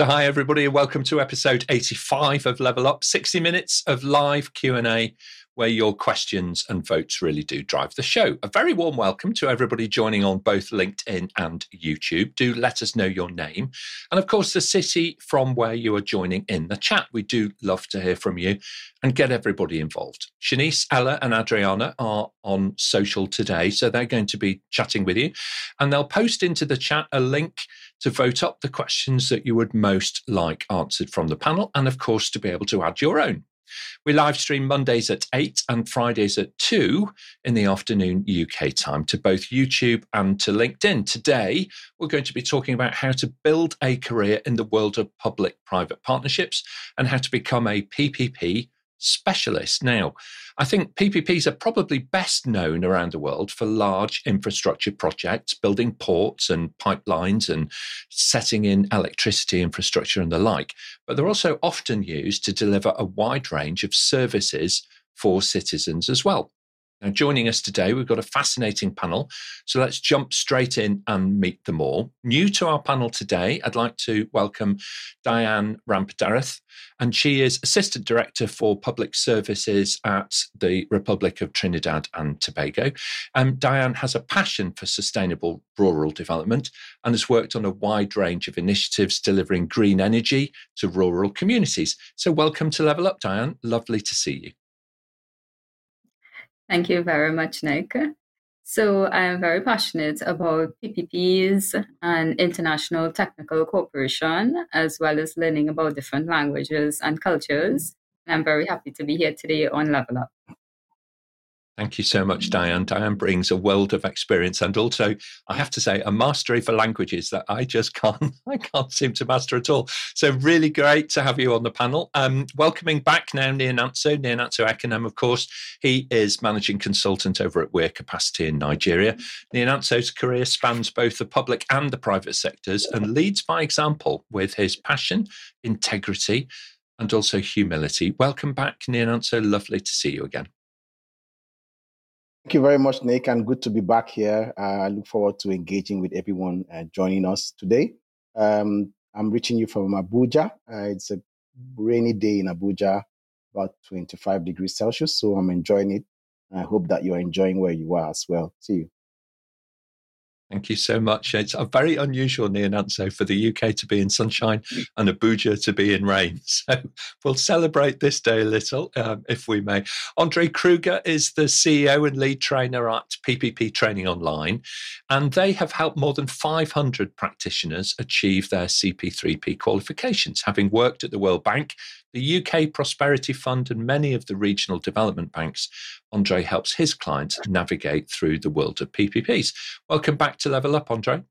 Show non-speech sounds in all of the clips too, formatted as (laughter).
So hi everybody and welcome to episode 85 of Level Up, 60 minutes of live Q&A where your questions and votes really do drive the show. A very warm welcome to everybody joining on both LinkedIn and YouTube. Do let us know your name and of course the city from where you are joining in the chat. We do love to hear from you and get everybody involved. Shanice, Ella and Adriana are on social today so they're going to be chatting with you and they'll post into the chat a link to vote up the questions that you would most like answered from the panel, and of course, to be able to add your own. We live stream Mondays at 8 and Fridays at 2 in the afternoon UK time to both YouTube and to LinkedIn. Today, we're going to be talking about how to build a career in the world of public private partnerships and how to become a PPP specialist. Now, I think PPPs are probably best known around the world for large infrastructure projects, building ports and pipelines and setting in electricity infrastructure and the like. But they're also often used to deliver a wide range of services for citizens as well. Now, joining us today, we've got a fascinating panel. So let's jump straight in and meet them all. New to our panel today, I'd like to welcome Dianne Rampadarath, and she is Assistant Director for Public Services at the Republic of Trinidad and Tobago. Um, Dianne has a passion for sustainable rural development and has worked on a wide range of initiatives delivering green energy to rural communities. So, welcome to Level Up, Dianne. Lovely to see you. Thank you very much, Nick. So I'm very passionate about PPPs and international technical cooperation, as well as learning about different languages and cultures. And I'm very happy to be here today on Level Up. Thank you so much, Dianne. Dianne brings a world of experience and also, I have to say, a mastery for languages that I just (laughs) can't, I can't seem to master at all. So really great to have you on the panel. Um, welcoming back now Near Nanso, Nyananso Ekanem, of course. He is managing consultant over at Weir Capacity in Nigeria. Nyananso's career spans both the public and the private sectors and leads by example with his passion, integrity, and also humility. Welcome back, Nirnatso. Lovely to see you again. Thank you very much, Nick, and good to be back here. Uh, I look forward to engaging with everyone uh, joining us today. Um, I'm reaching you from Abuja. Uh, it's a rainy day in Abuja, about 25 degrees Celsius, so I'm enjoying it. I hope that you're enjoying where you are as well. See you. Thank you so much. It's a very unusual Nyananso for the UK to be in sunshine and Abuja to be in rain. (laughs) So we'll celebrate this day a little, um, if we may. Andre Kruger is the CEO and lead trainer at PPP Training Online, and they have helped more than 500 practitioners achieve their CP3P qualifications, having worked at the World Bank the UK Prosperity Fund and many of the regional development banks, Andre helps his clients navigate through the world of PPPs. Welcome back to Level Up, Andre.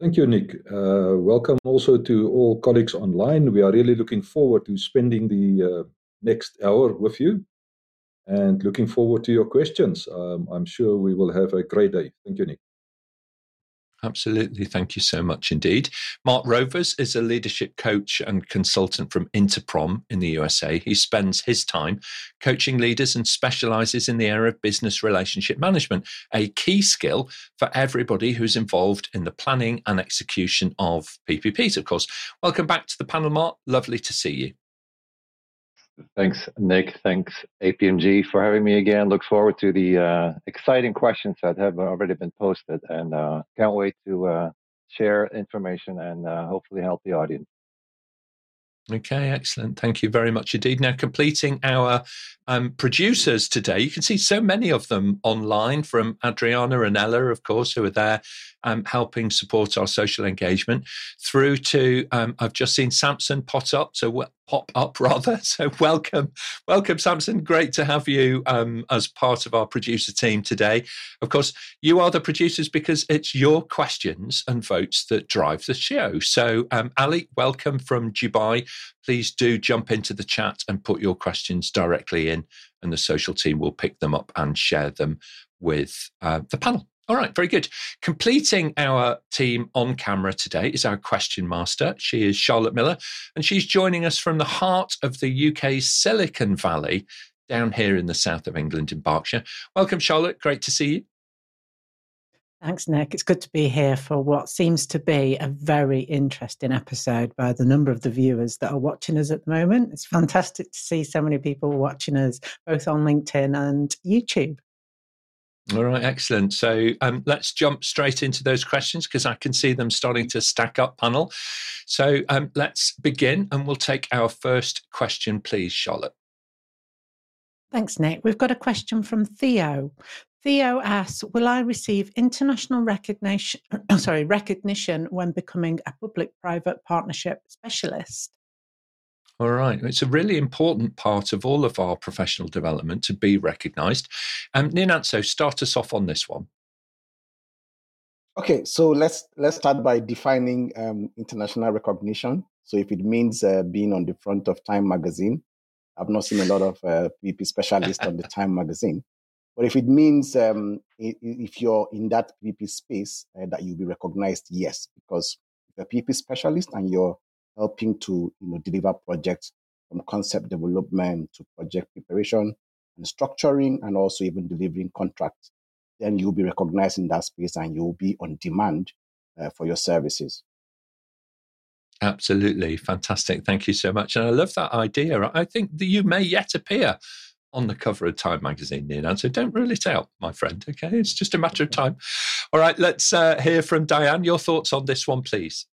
Thank you, Nick. Uh, welcome also to all colleagues online. We are really looking forward to spending the uh, next hour with you and looking forward to your questions. Um, I'm sure we will have a great day. Thank you, Nick. Absolutely. Thank you so much indeed. Mart Rovers is a leadership coach and consultant from Interprom in the USA. He spends his time coaching leaders and specializes in the area of business relationship management, a key skill for everybody who's involved in the planning and execution of PPPs, of course. Welcome back to the panel, Mark. Lovely to see you. Thanks, Nick. Thanks, APMG, for having me again. Look forward to the uh, exciting questions that have already been posted and uh, can't wait to uh, share information and uh, hopefully help the audience. Okay, excellent. Thank you very much indeed. Now, completing our um, producers today, you can see so many of them online from Adriana and Ella, of course, who are there um, helping support our social engagement, through to um, I've just seen Samson pot up, so pop up (laughs) rather. So welcome, welcome, Samson. Great to have you um, as part of our producer team today. Of course, you are the producers because it's your questions and votes that drive the show. So, um, Ali, welcome from Dubai. Please do jump into the chat and put your questions directly in, and the social team will pick them up and share them with uh, the panel. All right, very good. Completing our team on camera today is our question master. She is Charlotte Miller, and she's joining us from the heart of the UK's Silicon Valley, down here in the south of England in Berkshire. Welcome, Charlotte. Great to see you. Thanks, Nick. It's good to be here for what seems to be a very interesting episode by the number of the viewers that are watching us at the moment. It's fantastic to see so many people watching us both on LinkedIn and YouTube. All right, excellent. So um, let's jump straight into those questions because I can see them starting to stack up, panel. So um, let's begin and we'll take our first question, please, Charlotte. Thanks, Nick. We've got a question from Theo. Theo asks, will I receive international recognition, (clears throat) sorry, recognition when becoming a public-private partnership specialist? All right. It's a really important part of all of our professional development to be recognised. Um, Nyananso, start us off on this one. Okay, so let's let's start by defining um, international recognition. So if it means uh, being on the front of Time magazine, I've not seen a lot of uh, PP specialists on the (laughs) Time magazine. But if it means um, if you're in that PP space uh, that you'll be recognized, yes, because you're a PP specialist and you're helping to you know deliver projects from concept development to project preparation and structuring, and also even delivering contracts, then you'll be recognized in that space and you'll be on demand uh, for your services. Absolutely fantastic. Thank you so much. And I love that idea. I think that you may yet appear on the cover of Time magazine, Nina. So don't rule it out, my friend. Okay, it's just a matter of time. All right, let's uh, hear from Dianne. Your thoughts on this one, please.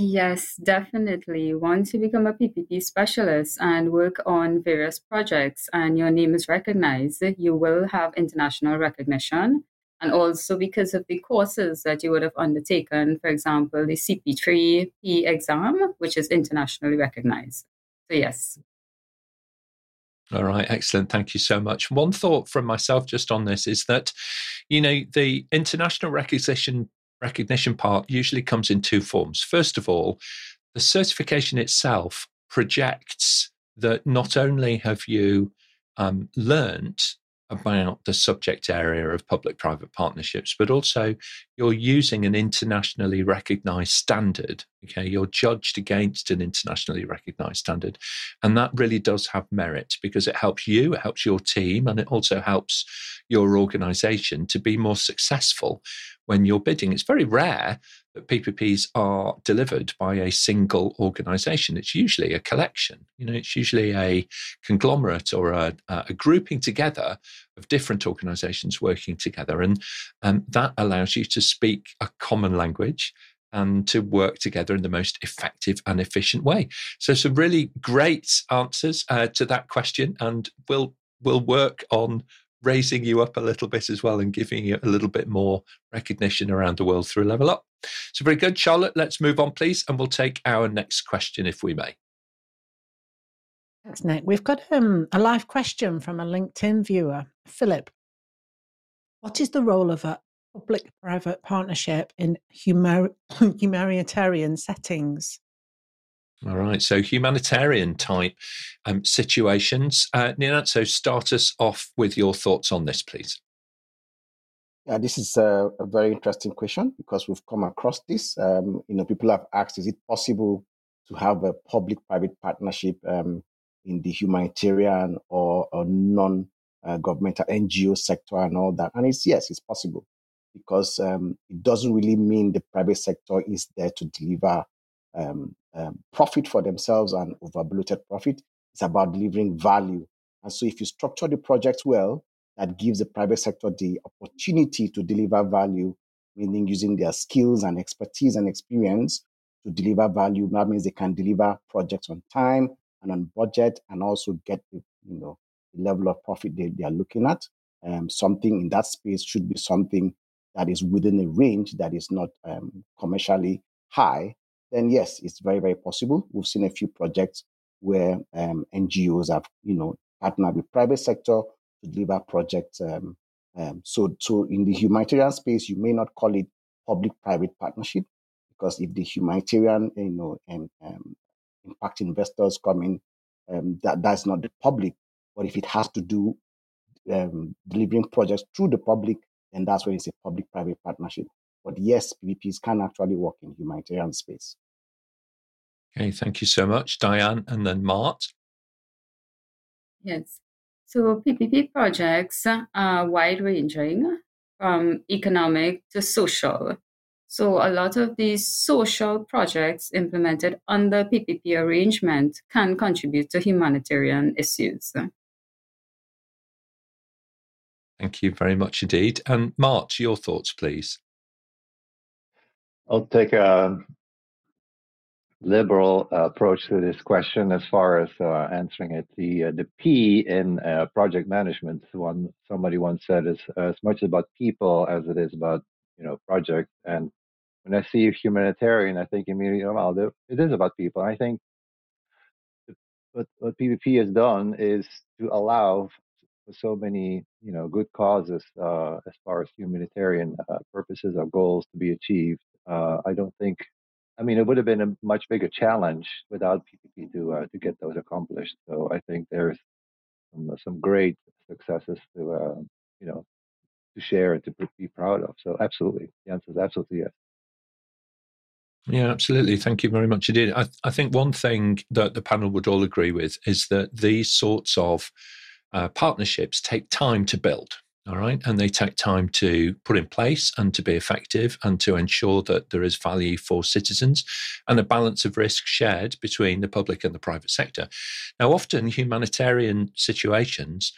Yes, definitely. Once you become a PPP specialist and work on various projects and your name is recognized, you will have international recognition. And also because of the courses that you would have undertaken, for example, the CP3P exam, which is internationally recognized. So, yes, all right, excellent. Thank you so much. One thought from myself just on this is that, you know, the international recognition recognition part usually comes in two forms. First of all, the certification itself projects that not only have you um, learned about the subject area of public private partnerships, but also you're using an internationally recognized standard. Okay, you're judged against an internationally recognized standard. And that really does have merit because it helps you, it helps your team, and it also helps your organization to be more successful when you're bidding. It's very rare PPPs are delivered by a single organization. It's usually a collection. You know, it's usually a conglomerate or a, a grouping together of different organizations working together. And um, that allows you to speak a common language and to work together in the most effective and efficient way. So, some really great answers uh, to that question, and we'll we'll work on raising you up a little bit as well and giving you a little bit more recognition around the world through Level Up. So, very good, Charlotte. Let's move on, please, and we'll take our next question if we may. Thanks, Nick. We've got um, a live question from a LinkedIn viewer, Philip. What is the role of a public private partnership in humor- humanitarian settings? All right, so humanitarian type um, situations. Uh, Nina, so start us off with your thoughts on this, please. Yeah, this is a, a very interesting question because we've come across this. Um, you know, people have asked, is it possible to have a public-private partnership um, in the humanitarian or, or non-governmental uh, NGO sector and all that? And it's yes, it's possible because um, it doesn't really mean the private sector is there to deliver um, um, profit for themselves and over bloated profit. It's about delivering value. And so, if you structure the project well, that gives the private sector the opportunity to deliver value, meaning using their skills and expertise and experience to deliver value. That means they can deliver projects on time and on budget, and also get the you know the level of profit they, they are looking at. Um, something in that space should be something that is within a range that is not um, commercially high, then yes, it's very, very possible. We've seen a few projects where um, NGOs have, you know, partnered with private sector to deliver projects. Um, um, so, so in the humanitarian space, you may not call it public-private partnership because if the humanitarian, you know, um, um, impact investors come in, um, that that's not the public. But if it has to do delivering projects through the public, then that's when it's a public-private partnership. But yes, PPPs can actually work in humanitarian space. Okay, thank you so much, Dianne, and then Mart. Yes. So PPP projects are wide ranging from economic to social. So a lot of these social projects implemented under PPP arrangement can contribute to humanitarian issues. Thank you very much indeed. And Mart, your thoughts, please. I'll take a liberal approach to this question as far as uh, answering it. The uh, the P in uh, project management, one somebody once said, is as much about people as it is about you know project. And when I see humanitarian, I think immediately, well, it is about people. I think what what PPP has done is to allow so many you know good causes uh, as far as humanitarian uh, purposes or goals to be achieved. Uh, I don't think I mean, it would have been a much bigger challenge without PPP to uh, to get those accomplished. So I think there's some, some great successes to uh, you know to share and to be proud of. So absolutely, the answer is absolutely yes. Yeah, absolutely. Thank you very much indeed. I, I think one thing that the panel would all agree with is that these sorts of uh, partnerships take time to build all right? And they take time to put in place and to be effective and to ensure that there is value for citizens and a balance of risk shared between the public and the private sector. Now often humanitarian situations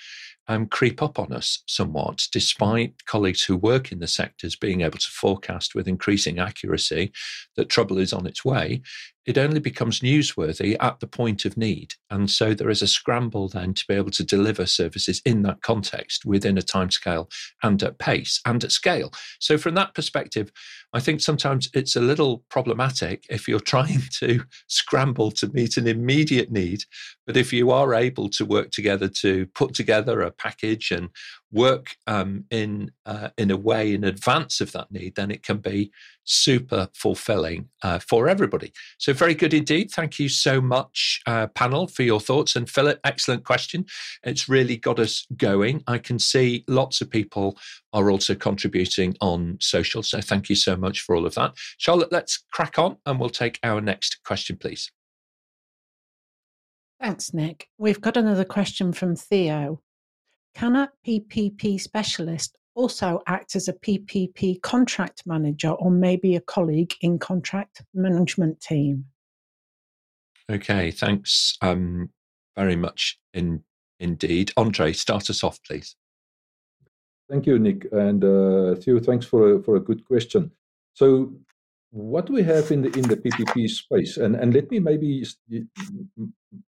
um, creep up on us somewhat, despite colleagues who work in the sectors being able to forecast with increasing accuracy that trouble is on its way it only becomes newsworthy at the point of need. And so there is a scramble then to be able to deliver services in that context within a timescale and at pace and at scale. So, from that perspective, I think sometimes it's a little problematic if you're (laughs) trying to scramble to meet an immediate need. But if you are able to work together to put together a package and work um, in uh, in a way in advance of that need, then it can be super fulfilling uh, for everybody. So very good indeed. Thank you so much, uh, panel, for your thoughts. And Philip, excellent question. It's really got us going. I can see lots of people are also contributing on social. So thank you so much for all of that. Charlotte, let's crack on and we'll take our next question, please. Thanks, Nick. We've got another question from Theo. Can a PPP specialist also act as a PPP contract manager or maybe a colleague in contract management team? Okay, thanks um, very much in, indeed. Andre, start us off, please. Thank you, Nick. And uh, Theo, thanks for a, for a good question. So, what we have in the in the PPP space, and, and let me maybe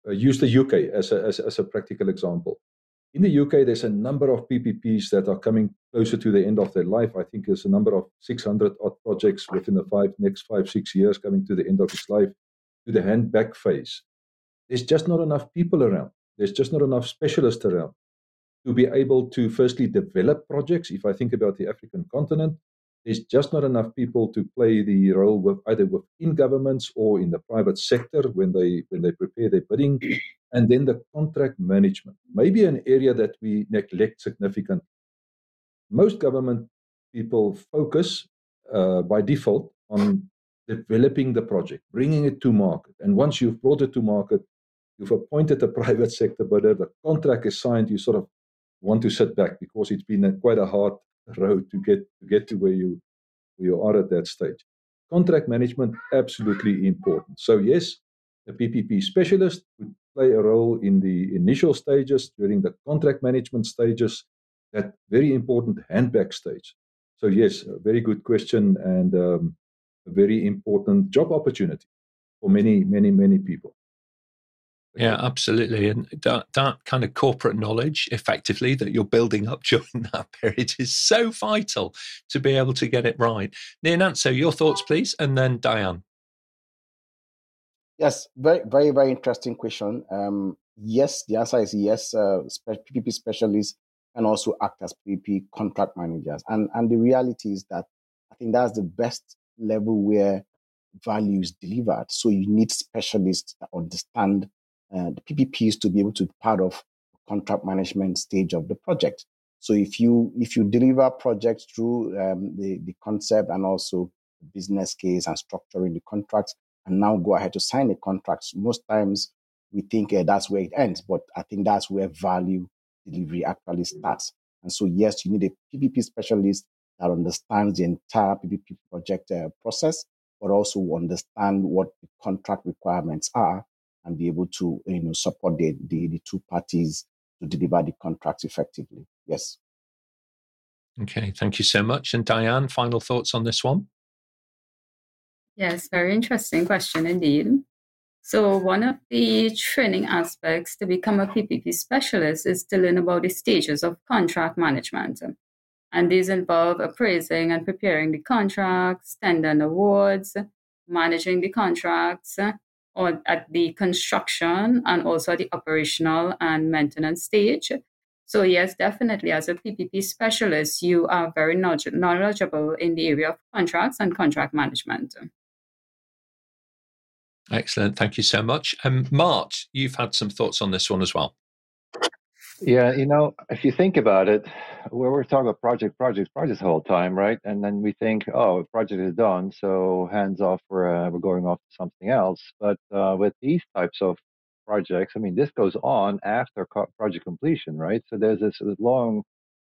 use the UK as a, as, as a practical example. In the UK, there's a number of PPPs that are coming closer to the end of their life. I think there's a number of 600 odd projects within the five next five six years coming to the end of its life to the hand back phase. There's just not enough people around. There's just not enough specialists around to be able to firstly develop projects. If I think about the African continent, there's just not enough people to play the role with either within governments or in the private sector when they when they prepare their bidding (clears throat) and then the contract management, maybe an area that we neglect significantly. Most government people focus uh, by default on developing the project, bringing it to market. And once you've brought it to market, you've appointed a (laughs) private sector bidder, the contract is signed, you sort of want to sit back because it's been a, quite a hard road to get to get to where you where you are at that stage. Contract management absolutely important. So yes, the PPP specialist would play a role in the initial stages, during the contract management stages, that very important handback stage. So, yes, a very good question and um, a very important job opportunity for many, many, many people. Yeah, absolutely. And that, that kind of corporate knowledge, effectively, that you're building up (laughs) during that period is so vital to be able to get it right. Nir your thoughts, please, and then Dianne. Yes, very, very, very interesting question. Um, yes, the answer is yes. Uh, PPP specialists can also act as PPP contract managers, and and the reality is that I think that's the best level where value is delivered. So you need specialists that understand uh, the PPPs to be able to be part of contract management stage of the project. So if you if you deliver projects through um, the the concept and also business case and structuring the contracts, and now go ahead to sign the contracts. Most times we think uh, that's where it ends, but I think that's where value delivery actually starts. And so, yes, you need a PPP specialist that understands the entire PPP project uh, process, but also understand what the contract requirements are and be able to you know support the, the, the two parties to deliver the contracts effectively. Yes. Okay, thank you so much. And Dianne, final thoughts on this one? Yes, very interesting question indeed. So, one of the training aspects to become a PPP specialist is to learn about the stages of contract management. And these involve appraising and preparing the contracts, tender awards, managing the contracts, or at the construction and also the operational and maintenance stage. So, yes, definitely, as a PPP specialist, you are very knowledgeable in the area of contracts and contract management. Excellent. Thank you so much. Um, Mart, you've had some thoughts on this one as well. Yeah, you know, if you think about it, we're, we're talking about project, projects, projects the whole time, right? And then we think, oh, project is done, so hands off, we're, uh, we're going off to something else. But uh, with these types of projects, I mean, this goes on after co- project completion, right? So there's this, this long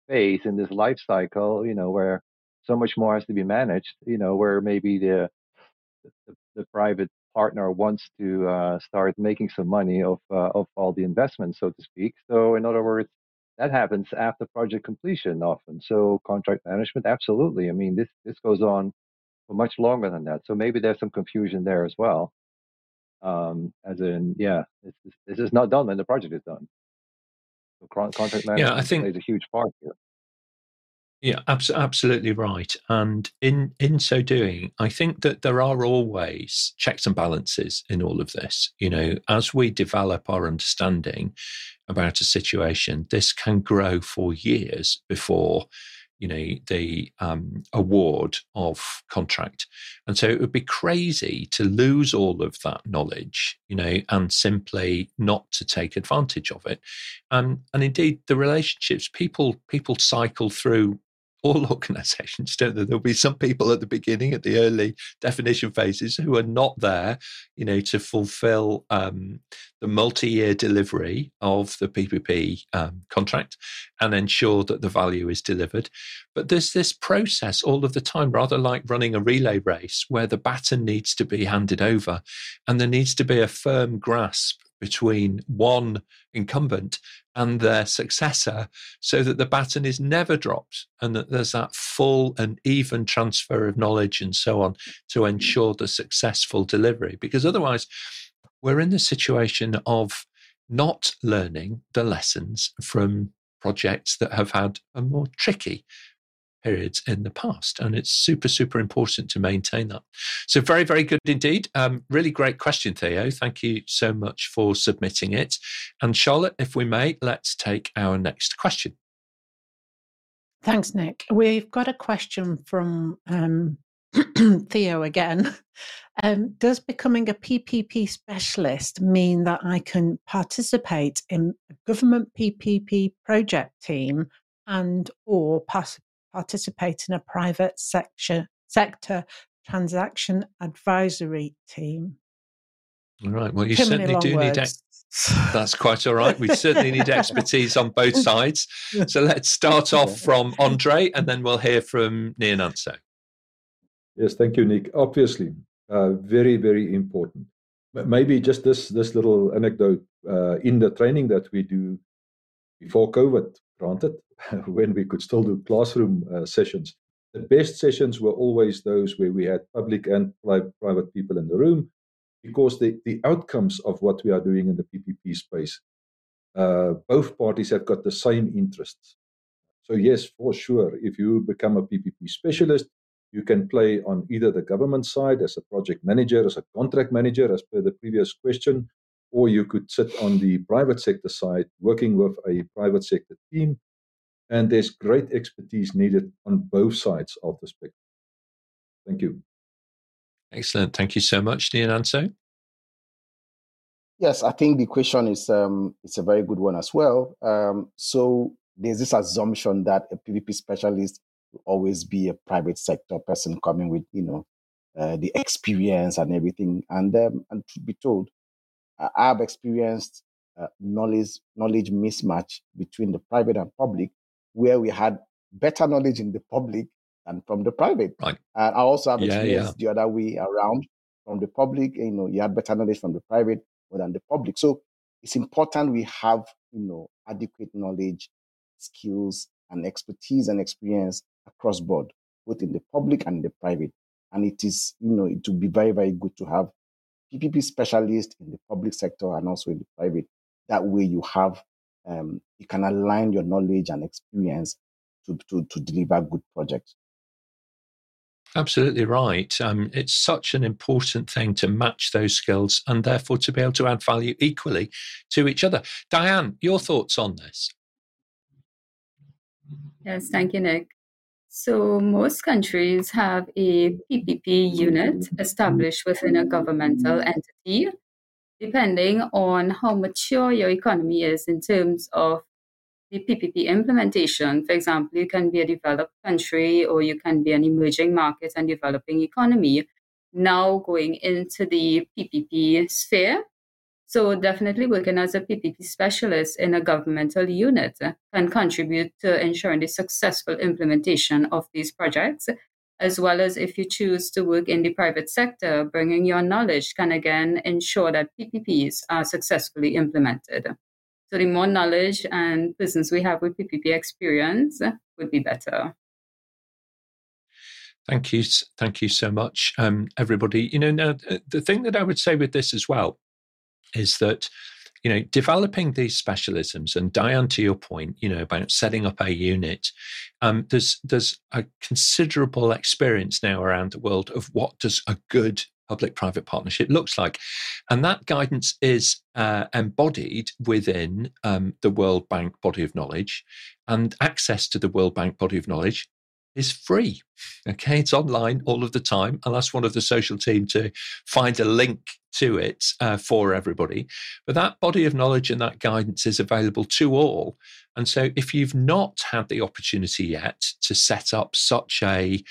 phase in this life cycle, you know, where so much more has to be managed, you know, where maybe the, the, the private partner wants to uh, start making some money of uh, of all the investments, so to speak. So, in other words, that happens after project completion often. So, contract management, absolutely. I mean, this this goes on for much longer than that. So maybe there's some confusion there as well. Um, as in, yeah, this, this is not done when the project is done. So contract management yeah, I think, plays a huge part here. Yeah, abs- absolutely right. And in in so doing, I think that there are always checks and balances in all of this. You know, as we develop our understanding about a situation, this can grow for years before you know the um, award of contract and so it would be crazy to lose all of that knowledge you know and simply not to take advantage of it and and indeed the relationships people people cycle through all (laughs) organizations, don't there? There'll be some people at the beginning, at the early definition phases, who are not there, you know, to fulfill um, the multi-year delivery of the PPP um, contract and ensure that the value is delivered. But there's this process all of the time, rather like running a relay race, where the baton needs to be handed over, and there needs to be a firm grasp between one incumbent and their successor so that the baton is never dropped and that there's that full and even transfer of knowledge and so on to ensure the successful delivery. Because otherwise, we're in the situation of not learning the lessons from projects that have had a more tricky periods in the past. And it's super, super important to maintain that. So, very, very good indeed. Um, really great question, Theo. Thank you so much for submitting it. And, Charlotte, if we may, let's take our next question. Thanks, Nick. We've got a question from um, (clears throat) Theo again. (laughs) Um, does becoming a PPP specialist mean that I can participate in a government PPP project team and or pass, participate in a private sector, sector transaction advisory team. All right. Well, you Too certainly do words. need. Ex- that's quite all right. We certainly need expertise on both (laughs) sides. So let's start off from Andre, and then we'll hear from Nyananso. Yes, thank you, Nick. Obviously, uh, very, very important. Maybe just this this little anecdote uh, in the training that we do before COVID, granted, (laughs) when we could still do classroom uh, sessions. The best sessions were always those where we had public and private people in the room because the, the outcomes of what we are doing in the PPP space, uh, both parties have got the same interests. So, yes, for sure, if you become a PPP specialist, you can play on either the government side as a project manager, as a contract manager, as per the previous question, or you could sit on the private sector side working with a private sector team and there's great expertise needed on both sides of the spectrum. Thank you. Excellent. Thank you so much, Nyananso. Yes, I think the question is um, it's a very good one as well. Um, so there's this assumption that a PPP specialist will always be a private sector person coming with you know uh, the experience and everything. And um, and to be told, I've experienced uh, knowledge knowledge mismatch between the private and public where we had better knowledge in the public than from the private. Right. And I also have Yeah, experience the other way around from the public. You know, you have better knowledge from the private more than the public. So it's important we have, you know, adequate knowledge, skills, and expertise and experience across board, both in the public and the private. And it is, you know, it would be very, very good to have PPP specialists in the public sector and also in the private. That way you have, um, you can align your knowledge and experience to, to, to deliver good projects. Absolutely right. Um, it's such an important thing to match those skills and therefore to be able to add value equally to each other. Dianne, your thoughts on this? Yes, thank you, Nick. So, most countries have a PPP unit established within a governmental entity, depending on how mature your economy is in terms of the PPP implementation. For example, you can be a developed country or you can be an emerging market and developing economy now going into the PPP sphere. So, definitely working as a PPP specialist in a governmental unit can contribute to ensuring the successful implementation of these projects, as well as if you choose to work in the private sector, bringing your knowledge can again ensure that PPPs are successfully implemented. So the more knowledge and business we have with PPP experience would be better. Thank you, thank you so much, um, everybody. You know, now the thing that I would say with this as well is that you know developing these specialisms and dianne to your point you know about setting up a unit um, there's there's a considerable experience now around the world of what does a good public private partnership looks like. And that guidance is uh, embodied within um, the World Bank body of knowledge, and access to the World Bank body of knowledge is free. Okay, it's online all of the time. I'll ask one of the social team to find a link to it uh, for everybody. But that body of knowledge and that guidance is available to all. And so if you've not had the opportunity yet to set up such a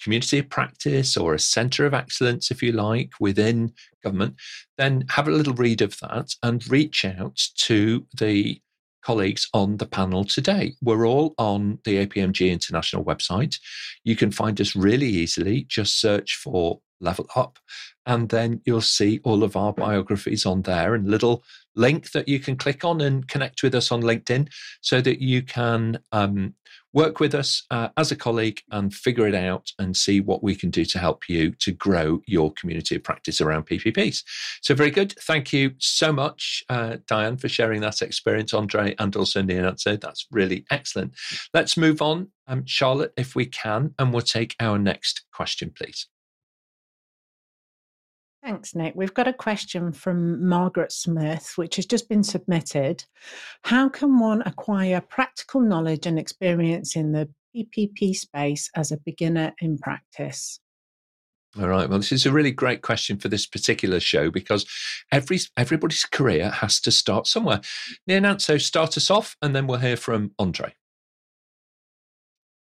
community of practice or a center of excellence, if you like, within government, then have a little read of that and reach out to the colleagues on the panel today. We're all on the APMG International website. You can find us really easily. Just search for Level Up, and then you'll see all of our biographies on there and little link that you can click on and connect with us on LinkedIn so that you can um, work with us uh, as a colleague and figure it out and see what we can do to help you to grow your community of practice around PPPs. So, very good. Thank you so much, uh, Dianne, for sharing that experience, Andre, and also Nianzo. That's really excellent. Let's move on, um, Charlotte, if we can, and we'll take our next question, please. Thanks, Nick. We've got a question from Margaret Smith, which has just been submitted. How can one acquire practical knowledge and experience in the PPP space as a beginner in practice? All right. Well, this is a really great question for this particular show because every everybody's career has to start somewhere. so start us off, and then we'll hear from Andre.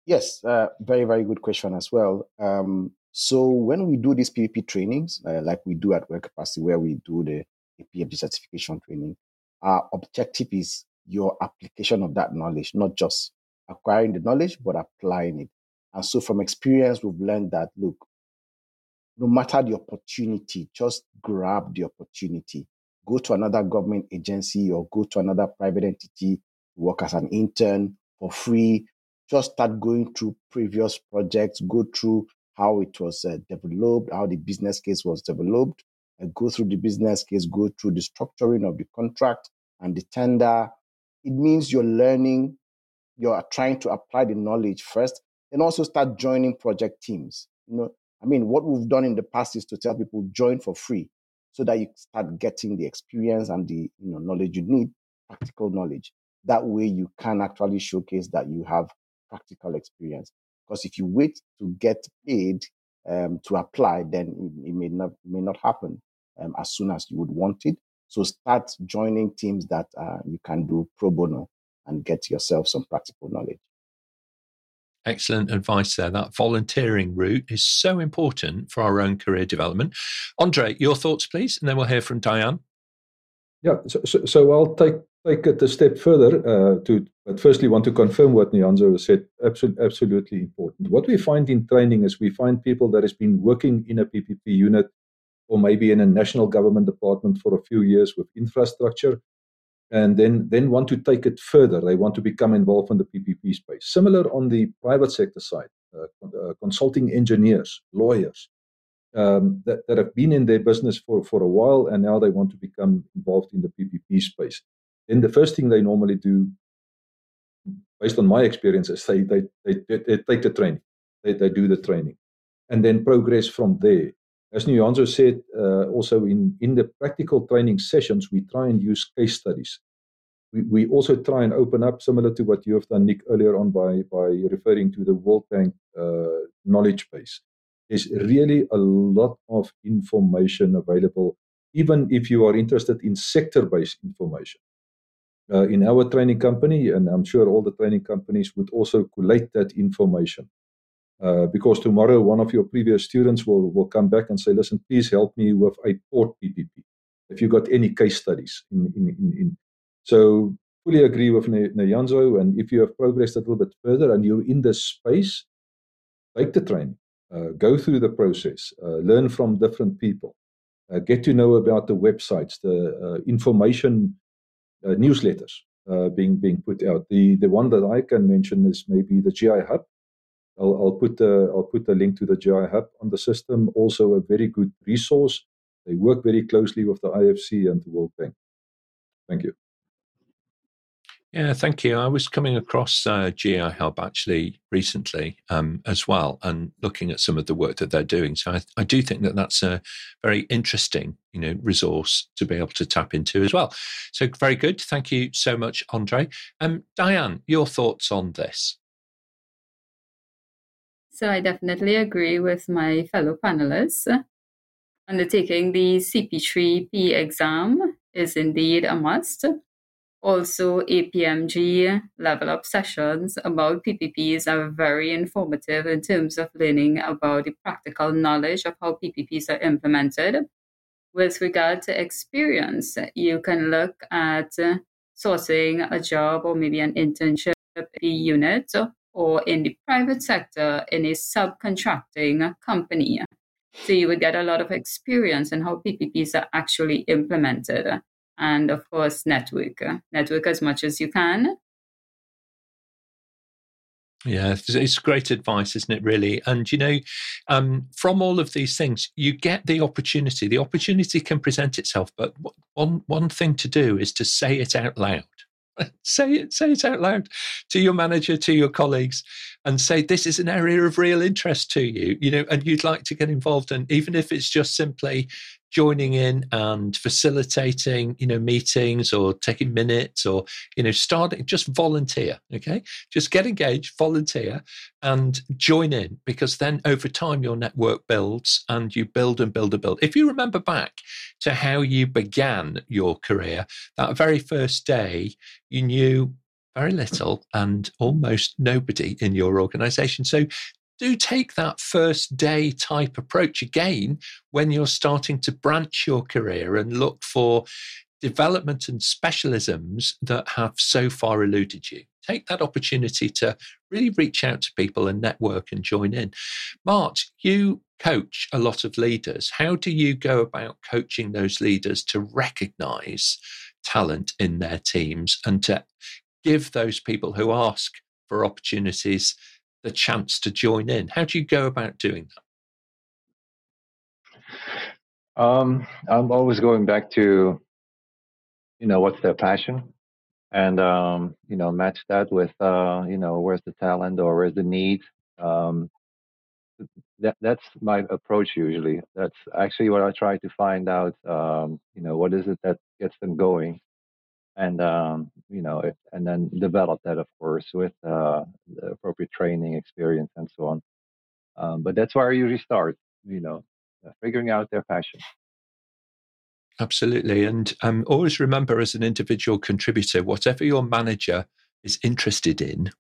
Yes, uh, very very good question as well. Um, so when we do these PPP trainings, uh, like we do at Work Capacity, where we do the, the PMP certification training, our objective is your application of that knowledge, not just acquiring the knowledge, but applying it. And so from experience, we've learned that, look, no matter the opportunity, just grab the opportunity. Go to another government agency or go to another private entity, work as an intern for free. Just start going through previous projects, go through how it was uh, developed, how the business case was developed, go through the business case, go through the structuring of the contract and the tender. It means you're learning, you're trying to apply the knowledge first, and also start joining project teams. You know, I mean, what we've done in the past is to tell people join for free so that you start getting the experience and the you know knowledge you need, practical knowledge. That way you can actually showcase that you have practical experience. Because if you wait to get paid um, to apply, then it, it, may not may not happen um, as soon as you would want it. So start joining teams that uh, you can do pro bono and get yourself some practical knowledge. Excellent advice there. That volunteering route is so important for our own career development. Andre, your thoughts, please, and then we'll hear from Dianne. Yeah, so, so, so I'll take take it a step further uh, to, but firstly, want to confirm what Nyanzo said. Absolutely, absolutely important. What we find in training is we find people that has been working in a PPP unit or maybe in a national government department for a few years with infrastructure, and then then want to take it further. They want to become involved in the PPP space. Similar on the private sector side, uh, uh, consulting engineers, lawyers. Um, that, that have been in their business for, for a while and now they want to become involved in the PPP space then the first thing they normally do, based on my experience, is they, they, they, they take the training, they, they do the training, and then progress from there. As Nyanzo said, uh, also in, in the practical training sessions, we try and use case studies. We, we also try and open up, similar to what you have done, Nick, earlier on by, by referring to the World Bank uh, knowledge base. There's really a lot of information available, even if you are interested in sector based information uh, in our training company, and I'm sure all the training companies would also collate that information. Uh, because tomorrow one of your previous students will, will come back and say, listen, please help me with a port PPP. If you've got any case studies in, in, in, in. So fully agree with Nyanzo. And if you have progressed a little bit further and you're in this space, take the training, uh, go through the process, uh, learn from different people, uh, get to know about the websites, the uh, information newsletters uh, being being put out. The the one that I can mention is maybe the GI Hub. I'll, I'll put I'll put the link to the GI Hub on the system. Also, a very good resource. They work very closely with the IFC and the World Bank. Thank you. Yeah, thank you. I was coming across uh, GI Hub actually recently um, as well, and looking at some of the work that they're doing. So I, I, do think that that's a very interesting, you know, resource to be able to tap into as well. So very good. Thank you so much, Andre. Um, Dianne, your thoughts on this? So I definitely agree with my fellow panelists. Undertaking the CP3P exam is indeed a must also, APMG level up sessions about PPPs are very informative in terms of learning about the practical knowledge of how PPPs are implemented. With regard to experience, you can look at sourcing a job or maybe an internship unit or in the private sector in a subcontracting company. So you would get a lot of experience in how PPPs are actually implemented and of course network network as much as you can yeah, it's great advice, isn't it? Really, and you know, um, from all of these things, you get the opportunity. The opportunity can present itself, but one one thing to do is to say it out loud. (laughs) say it, say it out loud to your manager, to your colleagues, and say this is an area of real interest to you. You know, and you'd like to get involved, and even if it's just simply joining in and facilitating you know meetings or taking minutes or you know starting just volunteer okay just get engaged volunteer and join in because then over time your network builds and you build and build and build if you remember back to how you began your career that very first day you knew very little and almost nobody in your organization. So do take that first day type approach again when you're starting to branch your career and look for development and specialisms that have so far eluded you. Take that opportunity to really reach out to people and network and join in. Mart, you coach a lot of leaders. How do you go about coaching those leaders to recognize talent in their teams and to give those people who ask for opportunities the chance to join in? How do you go about doing that? Um, I'm always going back to, you know, what's their passion, and um, you know, match that with, uh, you know, where's the talent or where's the need. Um, that that's my approach usually. That's actually what I try to find out. Um, you know, what is it that gets them going, and um, you know, if, and then develop that, of course, with uh, the appropriate training, experience, and so on. Um, but that's where I usually start. You know, uh, figuring out their passion. Absolutely, and um, always remember, as an individual contributor, whatever your manager is interested in,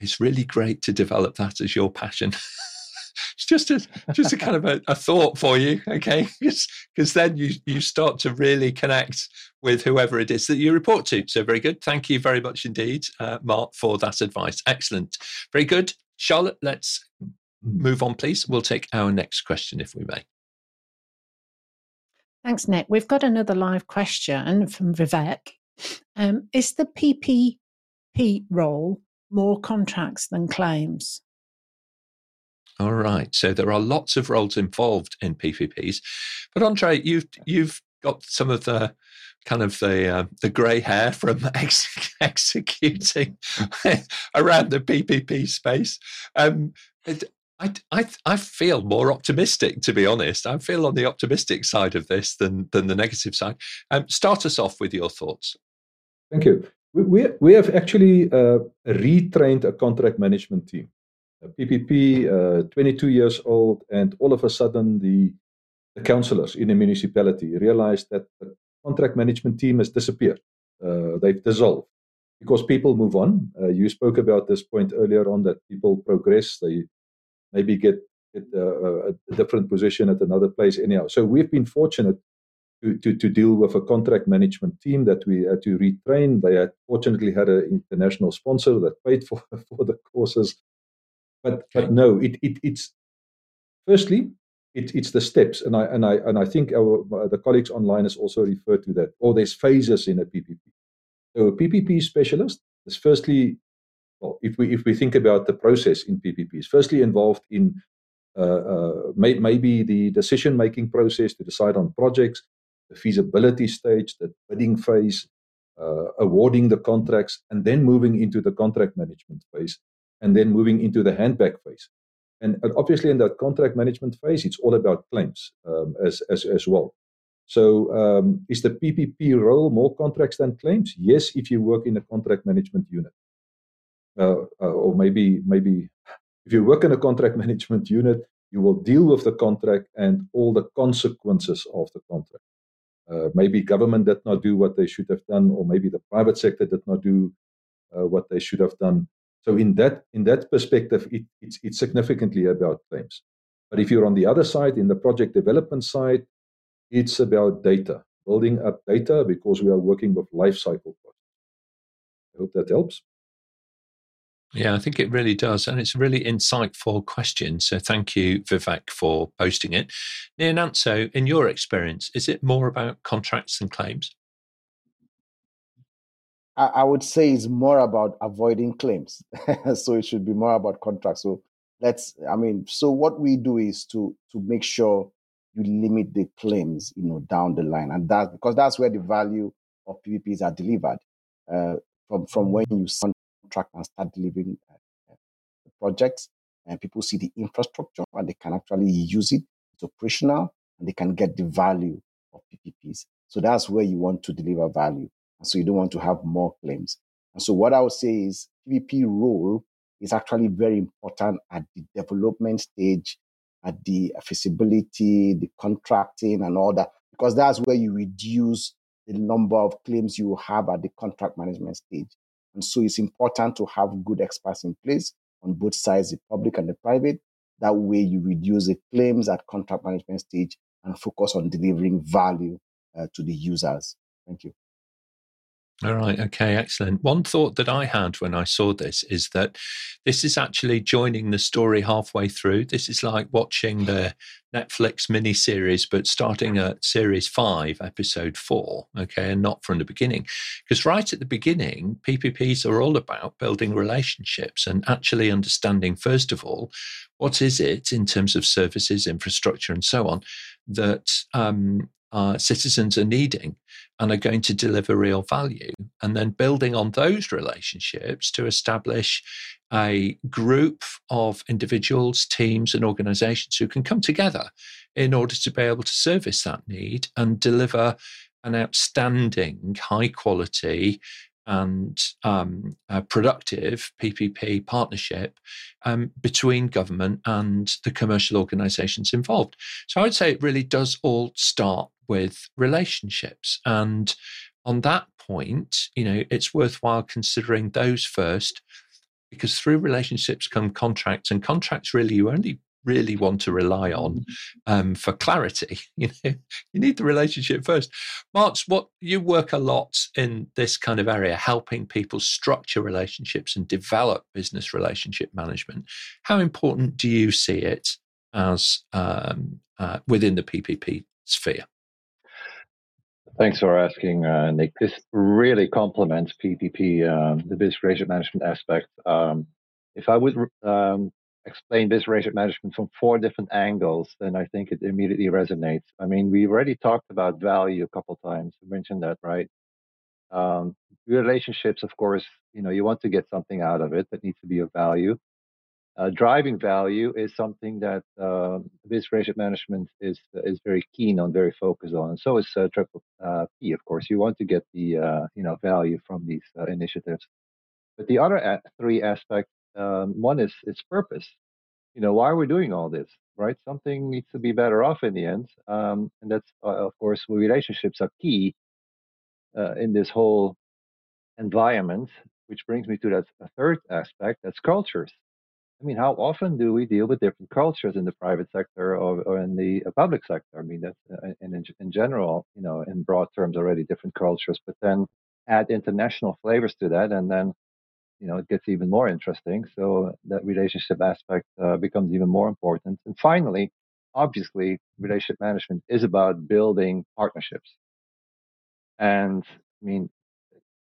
it's really great to develop that as your passion. (laughs) it's just a just a kind of a, a thought for you, okay? (laughs) Because then you you start to really connect with whoever it is that you report to. So very good. Thank you very much indeed, uh, Mart, for that advice. Excellent. Very good, Charlotte. Let's move on, please. We'll take our next question if we may. Thanks, Nick. We've got another live question from Vivek. Um, is the PPP role more contracts than claims? All right. So there are lots of roles involved in PPPs, but Andre, you've you've got some of the kind of the uh, the grey hair from (laughs) ex- executing (laughs) around the PPP space. Um, I, I, I feel more optimistic, to be honest. I feel on the optimistic side of this than than the negative side. Um, start us off with your thoughts. Thank you. We, we, we have actually uh, retrained a contract management team. A PPP, uh, 22 years old, and all of a sudden the, the councillors in the municipality realized that the contract management team has disappeared. Uh, they've dissolved because people move on. Uh, you spoke about this point earlier on that people progress. They maybe get get uh, a different position at another place anyhow. So we've been fortunate to, to, to deal with a contract management team that we had to retrain. They had fortunately had an international sponsor that paid for, (laughs) for the courses. But okay. but no, it, it it's firstly it, it's the steps, and I and I and I think our the colleagues online has also referred to that. Or there's phases in a PPP. So a PPP specialist is firstly well, if we if we think about the process in PPPs, firstly involved in uh, uh, may, maybe the decision making process to decide on projects, the feasibility stage, the bidding phase, uh, awarding the contracts, and then moving into the contract management phase, and then moving into the handback phase. And obviously, in that contract management phase, it's all about claims um, as, as as well. So, um, is the PPP role more contracts than claims? Yes, if you work in a contract management unit uh, uh, or maybe maybe if you work in a contract (laughs) management unit, you will deal with the contract and all the consequences of the contract. Uh, maybe government did not do what they should have done, or maybe the private sector did not do uh, what they should have done. So in that in that perspective, it, it's it's significantly about claims. But if you're on the other side, in the project development side, it's about data, building up data because we are working with life cycle. I hope that helps. Yeah, I think it really does. And it's a really insightful question. So thank you, Vivek, for posting it. Nyananso, in your experience, is it more about contracts than claims? I, would say it's more about avoiding claims. (laughs) so it should be more about contracts. So let's, I mean, so what we do is to to make sure you limit the claims, you know, down the line. And that's because that's where the value of PPPs are delivered. Uh, from from when you sign contract and start delivering uh, projects. And people see the infrastructure and they can actually use it. It's operational and they can get the value of PPPs. So that's where you want to deliver value. So you don't want to have more claims. And so what I would say is PPP role is actually very important at the development stage, at the feasibility, the contracting and all that, because that's where you reduce the number of claims you have at the contract management stage. And so it's important to have good experts in place on both sides, the public and the private. That way you reduce the claims at contract management stage and focus on delivering value uh, to the users. Thank you. All right. Okay. Excellent. One thought that I had when I saw this is that this is actually joining the story halfway through. This is like watching the Netflix miniseries, but starting at series five, episode four. Okay. And not from the beginning. Because right at the beginning, PPPs are all about building relationships and actually understanding, first of all, what is it in terms of services, infrastructure, and so on that um, uh, citizens are needing and are going to deliver real value. And then building on those relationships to establish a group of individuals, teams, and organizations who can come together in order to be able to service that need and deliver an outstanding, high quality, and um, productive PPP partnership um, between government and the commercial organizations involved. So I would say it really does all start with relationships. And on that point, you know, it's worthwhile considering those first because through relationships come contracts and contracts really you only really want to rely on um, for clarity. (laughs) You know, you need the relationship first. Marks, what you work a lot in this kind of area, helping people structure relationships and develop business relationship management. How important do you see it as um, uh, within the PPP sphere? Thanks for asking, uh, Nick. This really complements PPP, um, the business relationship management aspect. Um, if I would um, explain business relationship management from four different angles, then I think it immediately resonates. I mean, we already talked about value a couple times. You mentioned that, right? Um, relationships, of course, you know, you want to get something out of it that needs to be of value. Uh, driving value is something that uh, business relationship management is is very keen on, very focused on, so is uh, Triple uh, P. Of course, you want to get the uh, you know value from these uh, initiatives. But the other a- three aspects, um, one is its purpose. You know, why are we doing all this? Right? Something needs to be better off in the end, um, and that's of course relationships are key in this whole environment. Which brings me to that third aspect, that's cultures I mean, how often do we deal with different cultures in the private sector or, or in the uh, public sector? I mean, that's uh, in, in general, you know, in broad terms, already different cultures, but then add international flavors to that, and then, you know, it gets even more interesting. So that relationship aspect uh, becomes even more important. And finally, obviously, relationship management is about building partnerships. And I mean,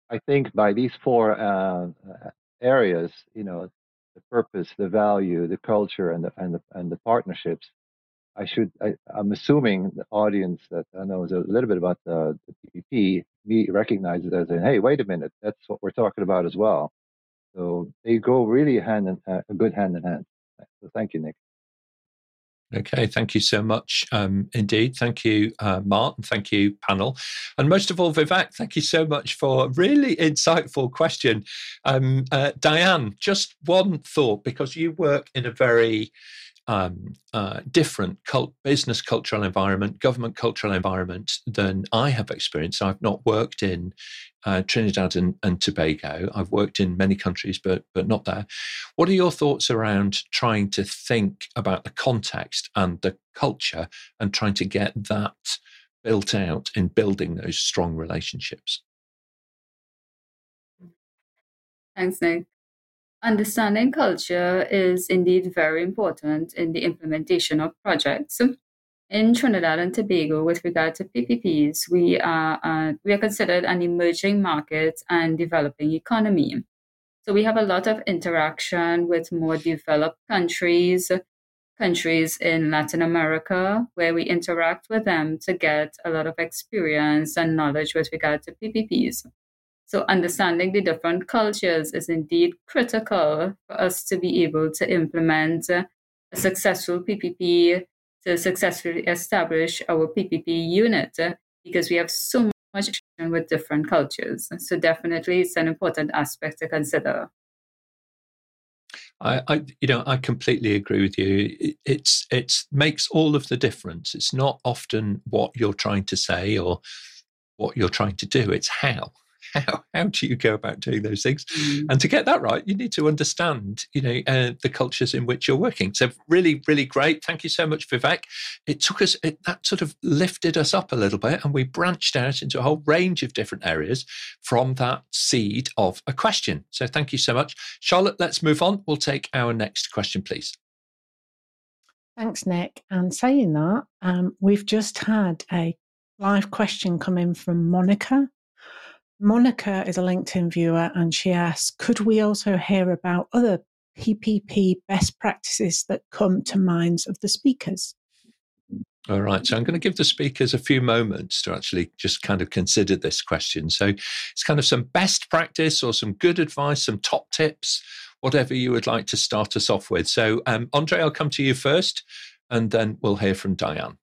I think by these four uh, uh areas, you know, the purpose, the value, the culture, and the and the and the partnerships. I should. I, am assuming the audience that knows a little bit about the, the PPP me recognizes as in, hey, wait a minute, that's what we're talking about as well. So they go really hand in uh, a good hand in hand. So thank you, Nick. Okay, thank you so much um, indeed. Thank you, uh, Mart, and thank you, panel. And most of all, Vivek, thank you so much for a really insightful question. Um, uh, Dianne, just one thought, because you work in a very um, uh, different cult, business cultural environment, government cultural environment than I have experienced. I've not worked in uh, Trinidad and, and, Tobago. I've worked in many countries, but but not there. What are your thoughts around trying to think about the context and the culture and trying to get that built out in building those strong relationships? Thanks, Nick. Understanding culture is indeed very important in the implementation of projects. In Trinidad and Tobago, with regard to PPPs, we are uh, we are considered an emerging market and developing economy. So we have a lot of interaction with more developed countries, countries in Latin America, where we interact with them to get a lot of experience and knowledge with regard to PPPs. So, understanding the different cultures is indeed critical for us to be able to implement a successful PPP, to successfully establish our PPP unit, because we have so much with different cultures. So, definitely, it's an important aspect to consider. I, I, you know, I completely agree with you. It's it's makes all of the difference. It's not often what you're trying to say or what you're trying to do. It's how how, how do you go about doing those things? Mm. And to get that right, you need to understand, you know, uh, the cultures in which you're working. So really, really great. Thank you so much, Vivek. It took us, it, that sort of lifted us up a little bit and we branched out into a whole range of different areas from that seed of a question. So thank you so much. Charlotte, let's move on. We'll take our next question, please. Thanks, Nick. And saying that, um, we've just had a live question come in from Monica. Monica is a LinkedIn viewer and she asks Could we also hear about other PPP best practices that come to minds of the speakers? All right. So I'm going to give the speakers a few moments to actually just kind of consider this question. So it's kind of some best practice or some good advice, some top tips, whatever you would like to start us off with. So, um, Andre, I'll come to you first and then we'll hear from Dianne.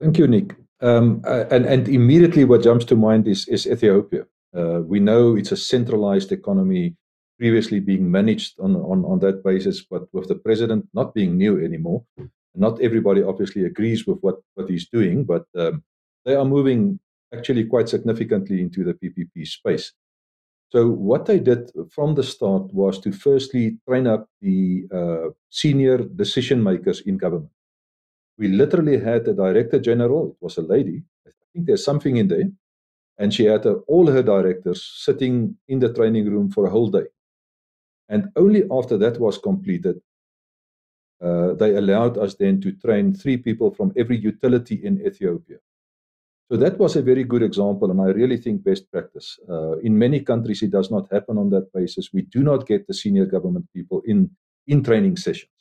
Thank you, Nick. Um, uh, and, and immediately what jumps to mind is, is Ethiopia. Uh, we know it's a centralized economy previously being managed on, on, on that basis, but with the president not being new anymore, not everybody obviously agrees with what, what he's doing, but um, they are moving actually quite significantly into the PPP space. So what they did from the start was to firstly train up the uh, senior decision makers in government. We literally had a director general. It was a lady. I think there's something in there, and she had uh, all her directors sitting in the training room for a whole day. And only after that was completed, uh, they allowed us then to train three people from every utility in Ethiopia. So that was a very good example, and I really think best practice. Uh, in many countries, it does not happen on that basis. We do not get the senior government people in in training sessions.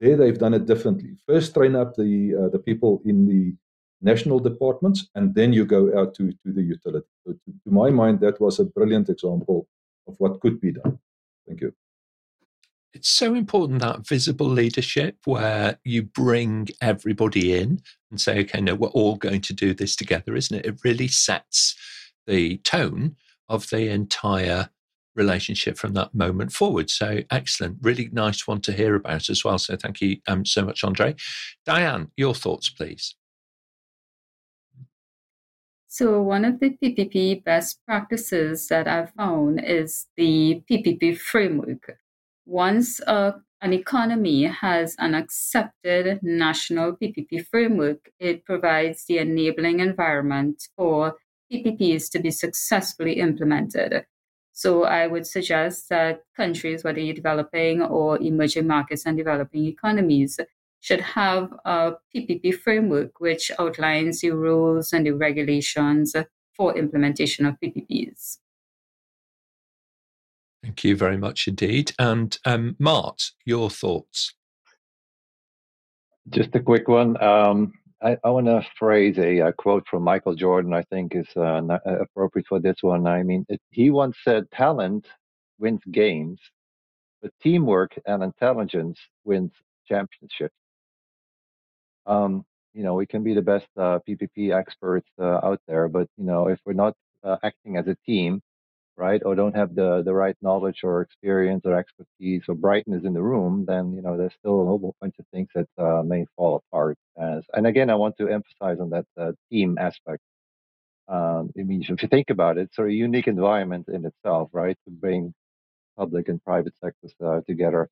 There, they've done it differently. First, train up the uh, the people in the national departments, and then you go out to to the utility. So to, to my mind, that was a brilliant example of what could be done. Thank you it's so important that visible leadership where you bring everybody in and say, okay, no, we're all going to do this together, isn't it? It really sets the tone of the entire relationship from that moment forward. So excellent. Really nice one to hear about as well. So thank you um, so much, Andre. Dianne, your thoughts, please. So, one of the PPP best practices that I've found is the PPP framework once uh, an economy has an accepted national PPP framework, it provides the enabling environment for PPPs to be successfully implemented. So I would suggest that countries, whether you're developing or emerging markets and developing economies, should have a PPP framework which outlines the rules and the regulations for implementation of PPPs. Thank you very much indeed. And um, Mart, your thoughts? Just a quick one. Um, I, I want to phrase a, a, quote from Michael Jordan. I think is uh, uh, appropriate for this one. I mean, it, he once said, "Talent wins games, but teamwork and intelligence wins championships." Um, you know, we can be the best uh, PPP experts uh, out there, but you know, if we're not uh, acting as a team, right, or don't have the the right knowledge or experience or expertise or brightness in the room, then you know there's still a whole bunch of things that uh, may fall apart. As and again, I want to emphasize on that uh, team aspect. Um, I mean, if you think about it, it's a unique environment in itself, right, to bring public and private sectors uh, together.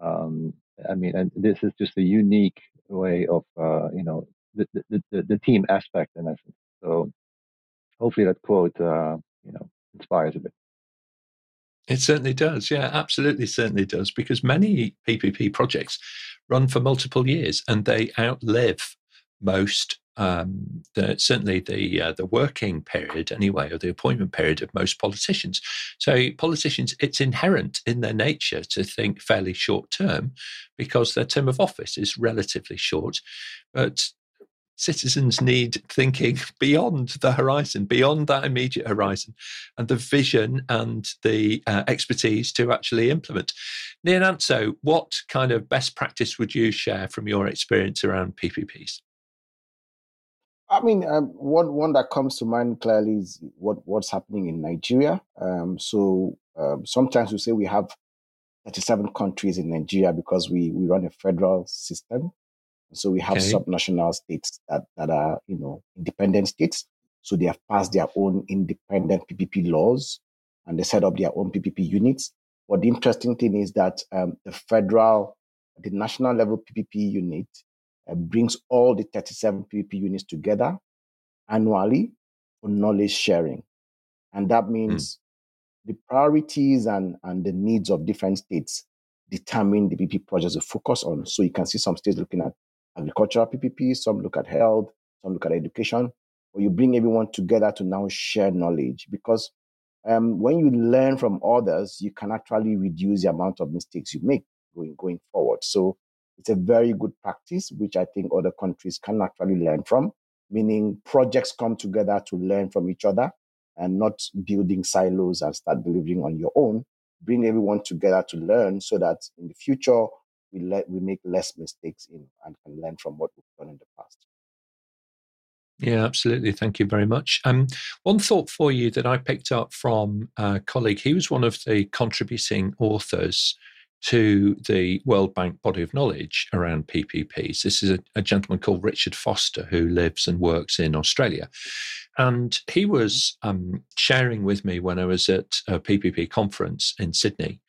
Um, I mean, and this is just a unique way of, uh, you know, the, the, the, the, team aspect in essence. So hopefully that quote, uh, you know, inspires a bit. It certainly does. Yeah, absolutely, certainly does. Because many PPP projects run for multiple years and they outlive most. Um, the, certainly the uh, the working period anyway, or the appointment period of most politicians. So politicians, it's inherent in their nature to think fairly short term, because their term of office is relatively short. But citizens need thinking (laughs) beyond the horizon, beyond that immediate horizon, and the vision and the uh, expertise to actually implement. Nyananso, what kind of best practice would you share from your experience around PPPs? I mean, um, one one that comes to mind clearly is what what's happening in Nigeria. Um, so um, sometimes we say we have 37 countries in Nigeria because we we run a federal system. So we have okay. subnational states that, that are, you know, independent states. So they have passed their own independent PPP laws and they set up their own PPP units. But the interesting thing is that um, the federal, the national level PPP unit uh, brings all the 37 PPP units together annually for knowledge sharing. And that hmm. means mm. the priorities and, and the needs of different states determine the PPP projects to focus on. So you can see some states looking at agricultural PPP, some look at health, some look at education. Or you bring everyone together to now share knowledge because um, when you learn from others, you can actually reduce the amount of mistakes you make going going forward. So it's a very good practice, which I think other countries can actually learn from. Meaning projects come together to learn from each other and not building silos and start delivering on your own. Bring everyone together to learn so that in the future we let we make less mistakes in and can learn from what we've done in the past. Yeah, absolutely. Thank you very much. Um, one thought for you that I picked up from a colleague, he was one of the contributing authors to the World Bank body of knowledge around PPPs. This is a, a, gentleman called Richard Foster who lives and works in Australia. And he was um, sharing with me when I was at a PPP conference in Sydney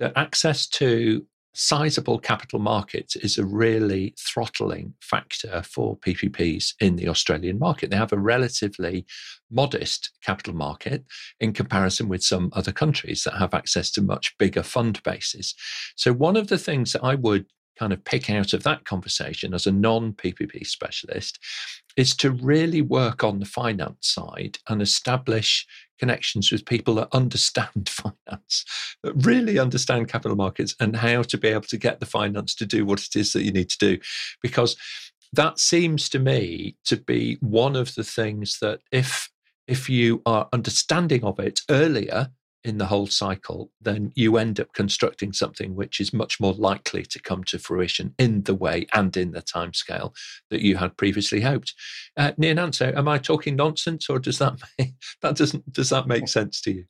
that access to sizable capital markets is a really throttling factor for PPPs in the Australian market. They have a relatively modest capital market in comparison with some other countries that have access to much bigger fund bases. So, one of the things that I would kind of pick out of that conversation as a non PPP specialist is to really work on the finance side and establish connections with people that understand (laughs) finance, that really understand capital markets and how to be able to get the finance to do what it is that you need to do. Because that seems to me to be one of the things that if if you are understanding of it earlier in the whole cycle, then you end up constructing something which is much more likely to come to fruition in the way and in the timescale that you had previously hoped. Uh, Nanso, am I talking nonsense, or does that (laughs) make, that doesn't does that make sense to you?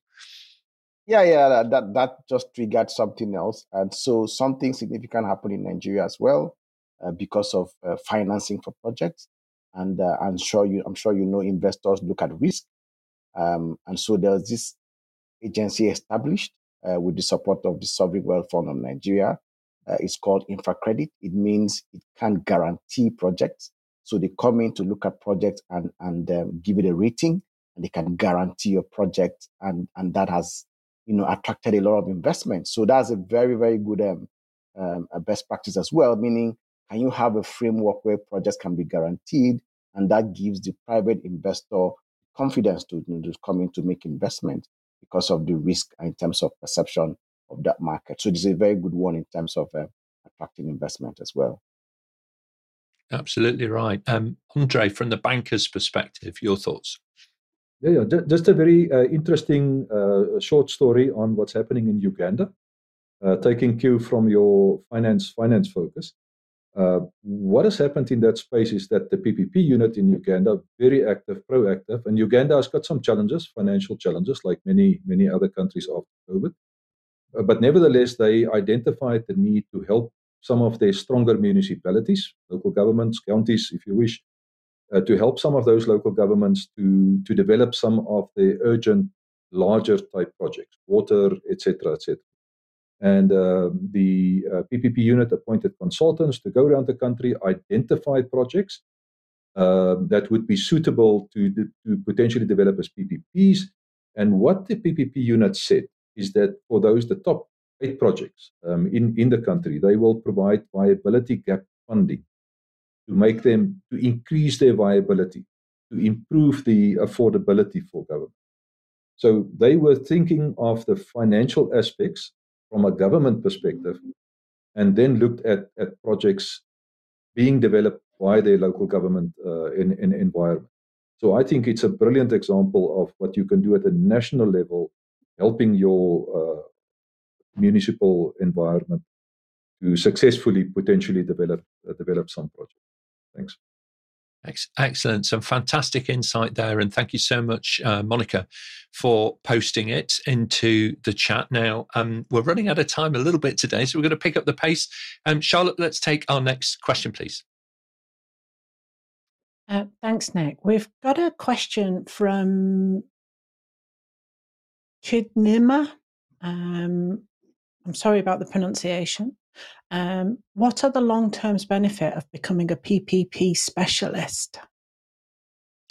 Yeah, yeah, that that just triggered something else, and so something significant happened in Nigeria as well uh, because of uh, financing for projects, and uh, I'm sure you, I'm sure you know, investors look at risk, um, and so there's this agency established uh, with the support of the Sovereign Wealth Fund of Nigeria. Uh, it's called InfraCredit. It means it can guarantee projects. So they come in to look at projects and, and um, give it a rating, and they can guarantee your project. And, and that has you know, attracted a lot of investment. So that's a very, very good um, um, best practice as well, meaning can you have a framework where projects can be guaranteed and that gives the private investor confidence to, you know, to come in to make investment because of the risk in terms of perception of that market. So it is a very good one in terms of uh, attracting investment as well. Absolutely right. Um, Andre, from the banker's perspective, your thoughts? Yeah, yeah. just a very uh, interesting uh, short story on what's happening in Uganda, uh, taking cue from your finance finance focus. Uh, what has happened in that space is that the PPP unit in Uganda very active, proactive, and Uganda has got some challenges, financial challenges, like many many other countries after COVID. Uh, but nevertheless, they identified the need to help some of their stronger municipalities, local governments, counties, if you wish, uh, to help some of those local governments to to develop some of the urgent, larger type projects, water, etc., etc. And uh, the uh, PPP unit appointed consultants to go around the country, identify projects uh, that would be suitable to, to potentially develop as PPPs. And what the PPP unit said is that for those, the top eight projects um, in, in the country, they will provide viability gap funding to make them, to increase their viability, to improve the affordability for government. So they were thinking of the financial aspects from a government perspective and then looked at, at projects being developed by their local government uh, in, in environment. So I think it's a brilliant example of what you can do at a national level, helping your uh, municipal environment to successfully potentially develop uh, develop some projects. Thanks. Excellent. Some fantastic insight there. And thank you so much, uh, Monica, for posting it into the chat. Now, um, we're running out of time a little bit today, so we're going to pick up the pace. Um, Charlotte, let's take our next question, please. Uh, thanks, Nick. We've got a question from Chidnima. Um, I'm sorry about the pronunciation. Um, what are the long term benefit of becoming a PPP specialist?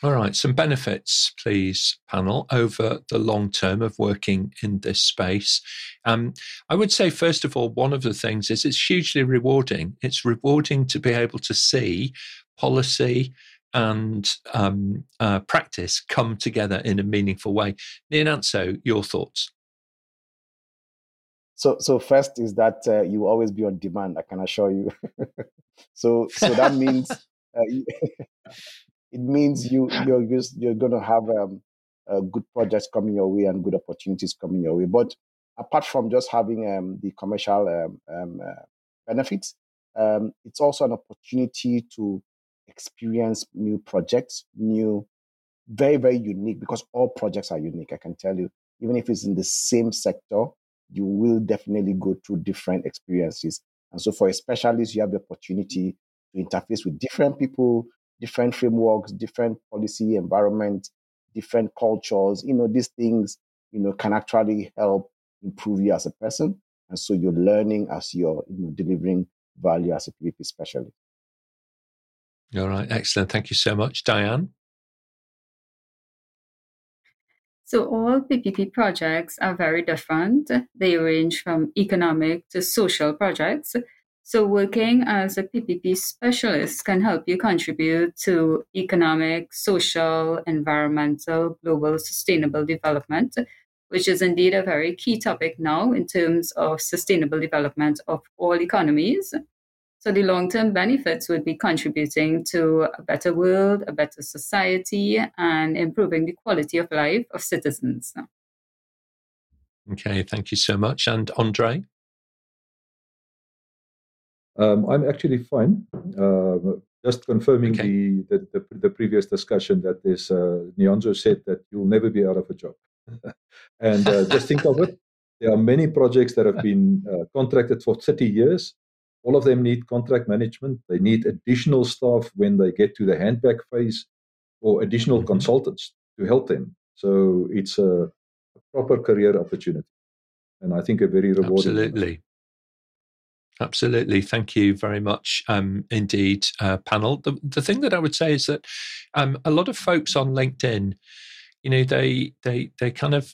All right, some benefits, please, panel, over the long term of working in this space. Um, I would say, first of all, one of the things is it's hugely rewarding. It's rewarding to be able to see policy and um, uh, practice come together in a meaningful way. Nyananso, your thoughts? So, so first is that uh, you will always be on demand. I can assure you. (laughs) so, so that means (laughs) uh, (laughs) it means you you're just, you're going to have um, uh, good projects coming your way and good opportunities coming your way. But apart from just having um, the commercial um, um uh, benefits, um, it's also an opportunity to experience new projects, new, very very unique because all projects are unique. I can tell you, even if it's in the same sector you will definitely go through different experiences. And so for a specialist, you have the opportunity to interface with different people, different frameworks, different policy environment, different cultures. You know, these things, you know, can actually help improve you as a person. And so you're learning as you're you know, delivering value as a PPP specialist. All right, excellent. Thank you so much, Dianne. So all PPP projects are very different. They range from economic to social projects. So working as a PPP specialist can help you contribute to economic, social, environmental, global sustainable development, which is indeed a very key topic now in terms of sustainable development of all economies. So the long term benefits would be contributing to a better world, a better society, and improving the quality of life of citizens. Okay, thank you so much. And Andre? Um, I'm actually fine. Uh, just confirming okay. the, the, the, the, previous discussion that this uh, Nyananso said that you'll never be out of a job. (laughs) and uh, just think of it. There are many projects that have been uh, contracted for 30 years all of them need contract management. They need additional staff when they get to the handback phase or additional mm-hmm. consultants to help them. So it's a, a, proper career opportunity. And I think a very rewarding. Absolutely. Absolutely. Thank you very much um, indeed, uh, panel. The, the thing that I would say is that um, a lot of folks on LinkedIn, you know, they, they, they kind of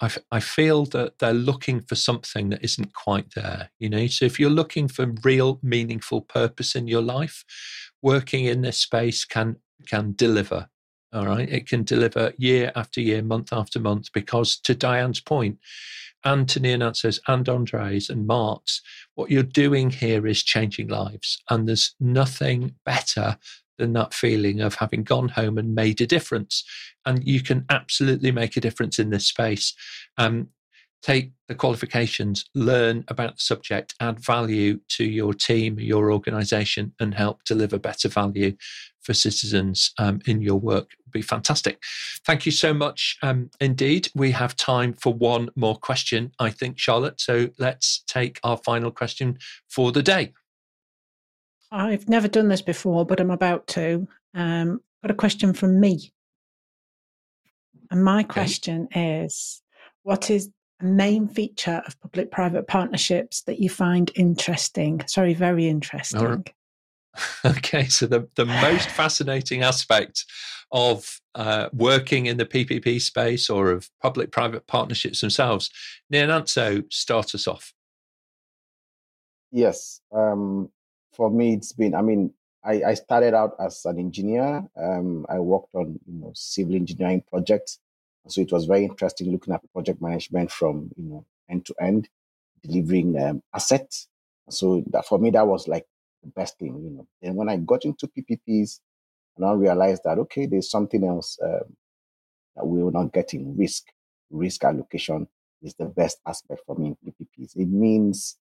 I, I feel that they're looking for something that isn't quite there. You know, so if you're looking for real meaningful purpose in your life, working in this space can can deliver. All right, it can deliver year after year, month after month, because to Dianne's point, and to Nyananso's and Andre's and Mart's, what you're doing here is changing lives. And there's nothing better than that feeling of having gone home and made a difference. And you can absolutely make a difference in this space. Um, take the qualifications, learn about the subject, add value to your team, your organization, and help deliver better value for citizens um, in your work would be fantastic. Thank you so much um, indeed. We have time for one more question, I think, Charlotte. So let's take our final question for the day. I've never done this before, but I'm about to. Um, got a question from me. And my question okay. is what is the main feature of public private partnerships that you find interesting? Sorry, very interesting. Right. (laughs) Okay, so the, the most fascinating aspect of uh, working in the PPP space or of public private partnerships themselves. Nyananso, start us off. Yes. Um, for me, it's been, I mean, I, I started out as an engineer. Um, I worked on, you know, civil engineering projects. So it was very interesting looking at project management from, you know, end to end, delivering um, assets. So that for me, that was like the best thing, you know. And when I got into PPPs, and I realized that, okay, there's something else um, that we were not getting risk. Risk allocation is the best aspect for me in PPPs. It means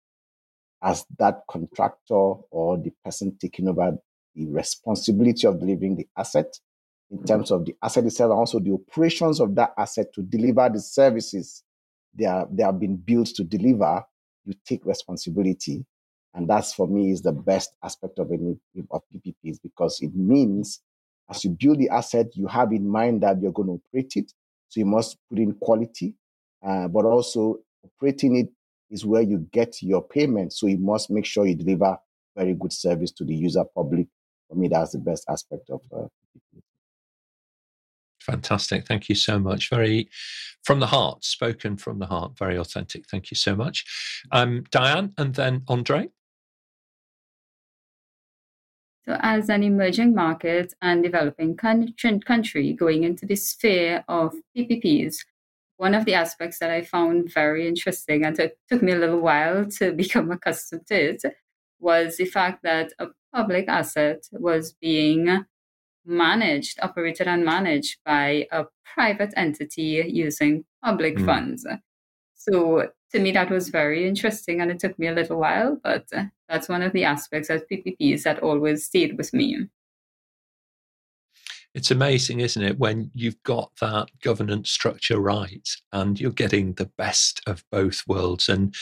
as that contractor or the person taking over the responsibility of delivering the asset in mm-hmm. terms of the asset itself and also the operations of that asset to deliver the services they, are, they have been built to deliver, you take responsibility. And that's for me is the best aspect of any of PPPs because it means as you build the asset, you have in mind that you're going to operate it. So you must put in quality, uh, but also operating it is where you get your payment. So you must make sure you deliver very good service to the user public. For me, that's the best aspect of uh, Fantastic. Thank you so much. Very from the heart, spoken from the heart, very authentic. Thank you so much. Um, Dianne and then Andre. So, as an emerging market and developing country going into the sphere of PPPs, one of the aspects that I found very interesting and it took me a little while to (laughs) become accustomed to it was the fact that a public asset was being managed, operated and managed by a private entity using public mm. funds. So to me, that was very interesting and it took me a little while, but that's one of the aspects of PPPs that always stayed with me. It's amazing, isn't it, when you've got that governance structure right and you're getting the best of both worlds. And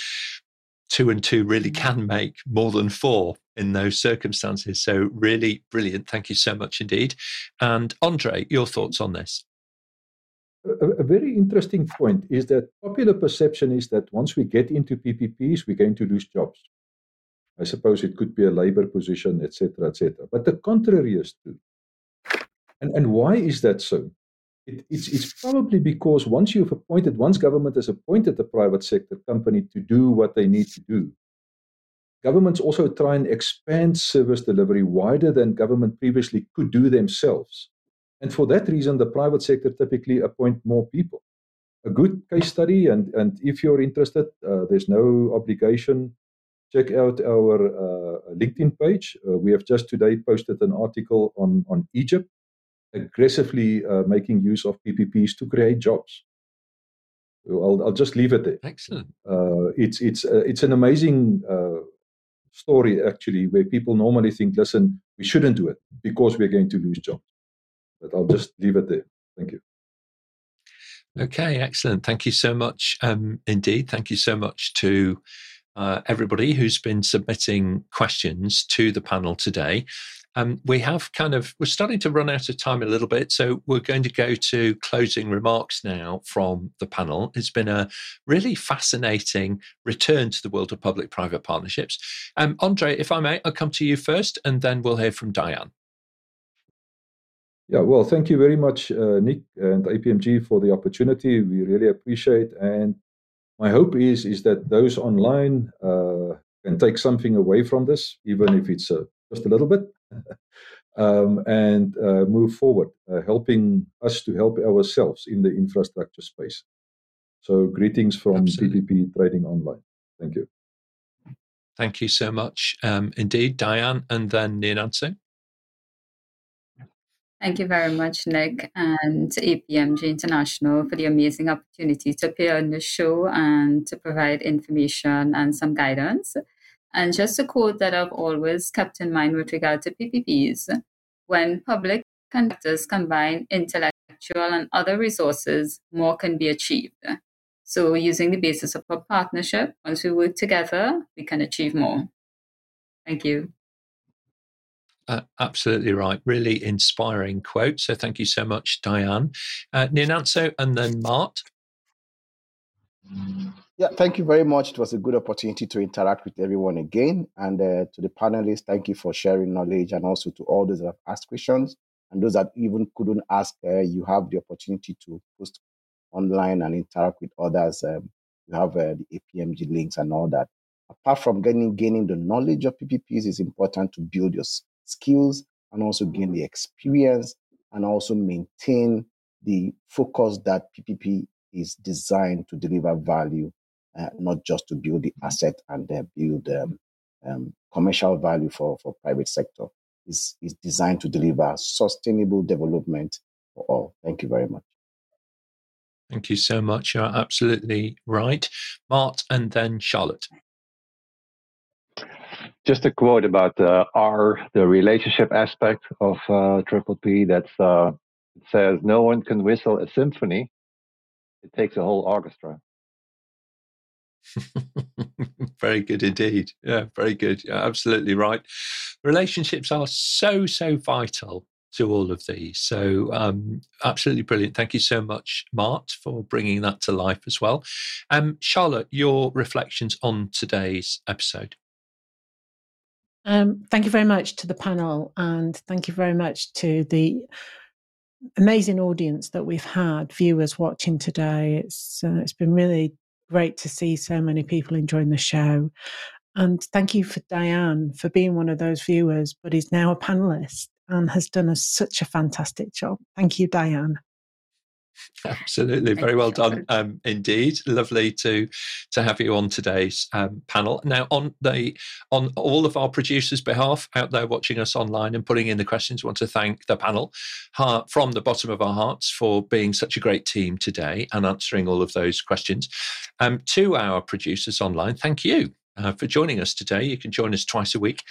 two and two really can make more than four in those circumstances. So, really brilliant. Thank you so much indeed. And Andre, your thoughts on this? A, a, very interesting point is that popular perception is that once we get into PPPs, we're going to lose jobs. I suppose it could be a labor position, etc., etc. But the contrary is true. And, and why is that so? It, it's, it's probably because once you've appointed, once government has appointed a private sector company to do what they need to do, governments also try and expand service delivery wider than government previously could do themselves. And for that reason, the private sector typically appoint more people. A good case study, and, and if you're interested, uh, there's no obligation. Check out our uh, LinkedIn page. Uh, we have just today posted an article on, on Egypt aggressively uh, making use of PPPs to create jobs. I'll, I'll just leave it there. Excellent. Uh, it's it's uh, it's an amazing uh, story actually, where people normally think, "Listen, we shouldn't do it because we're going to lose jobs." But I'll just leave it there. Thank you. Okay, excellent. Thank you so much um, indeed. Thank you so much to uh, everybody who's been submitting questions to the panel today. Um, we have kind of, we're starting to run out of time a little bit. So we're going to go to closing remarks now from the panel. It's been a really fascinating return to the world of public private partnerships. Um, Andre, if I may, I'll come to you first and then we'll hear from Dianne. Yeah, well, thank you very much, uh, Nick and APMG, for the opportunity. We really appreciate. And my hope is is that those online uh, can take something away from this, even if it's uh, just a little bit, um, and uh, move forward, uh, helping us to help ourselves in the infrastructure space. So, greetings from Absolutely. PPP Trading Online. Thank you. Thank you so much um, indeed, Dianne, and then Nyananso. Thank you very much, Nick, and APMG International for the amazing opportunity to appear on the show and to provide information and some guidance. And just a quote that I've always kept in mind with regard to PPPs when public conductors combine intellectual and other resources, more can be achieved. So, using the basis of a partnership, once we work together, we can achieve more. Thank you. Uh, absolutely right. Really inspiring quote. So, thank you so much, Dianne. Uh, and then Mart. Yeah, thank you very much. It was a good opportunity to interact with everyone again. And uh, to the panelists, thank you for sharing knowledge and also to all those that have asked questions. And those that even couldn't ask, uh, you have the opportunity to post online and interact with others. Um, you have uh, the APMG links and all that. Apart from getting, gaining the knowledge of PPPs, it's important to build your skills and also gain the experience and also maintain the focus that PPP is designed to deliver value uh, not just to build the asset and uh, build um, um, commercial value for, for private sector. Is is designed to deliver sustainable development for all. Thank you very much. Thank you so much. You're absolutely right. Mart and then Charlotte. Just a quote about uh, R, the relationship aspect of uh, Triple P. that uh, says, "No one can whistle a symphony; it takes a whole orchestra." (laughs) very good indeed. Yeah, very good. Yeah, absolutely right. Relationships are so, so vital to all of these. So, um, absolutely brilliant. Thank you so much, Mart, for bringing that to life as well. Um, Charlotte, your reflections on today's episode. Um, thank you very much to the panel, and thank you very much to the amazing audience that we've had, viewers watching today. It's uh, it's been really great to see so many people enjoying the show. And thank you for Dianne for being one of those viewers, but is now a panelist and has done a, such a fantastic job. Thank you, Dianne. Absolutely, very well done um, indeed. Lovely to to have you on today's um, panel. Now, on the on all of our producers' behalf out there watching us online and putting in the questions, want to thank the panel uh, from the bottom of our hearts for being such a great team today and answering all of those questions. Um, to our producers online, thank you uh, for joining us today. You can join us twice a week.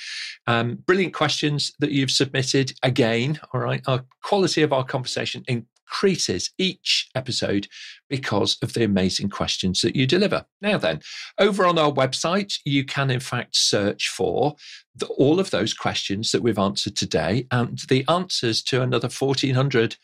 Um, brilliant questions that you've submitted again. All right. Our quality of our conversation increases each episode because of the amazing questions that you deliver. Now, then, over on our website, you can in fact search for the, all of those questions that we've answered today and the answers to another 1400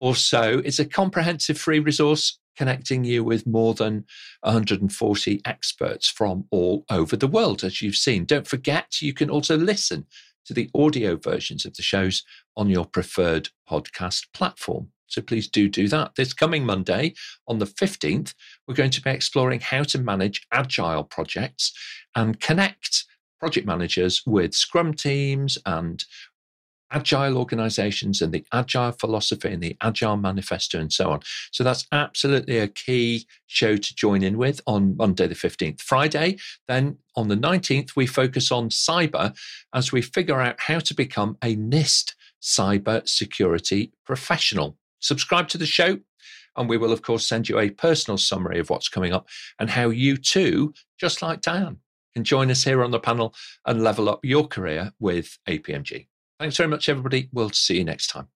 or so. It's a comprehensive free resource connecting you with more than 140 experts from all over the world, as you've seen. Don't forget, you can also listen to the audio versions of the shows on your preferred podcast platform. So please do do that. This coming Monday, on the 15th, we're going to be exploring how to manage agile projects and connect project managers with scrum teams and agile organizations and the agile philosophy and the agile manifesto and so on. So that's absolutely a key show to join in with on Monday, the 15th. Friday, then on the 19th, we focus on cyber as we figure out how to become a NIST cyber security professional. Subscribe to the show. And we will, of course, send you a personal summary of what's coming up and how you too, just like Dianne, can join us here on the panel and level up your career with APMG. Thanks very much, everybody. We'll see you next time.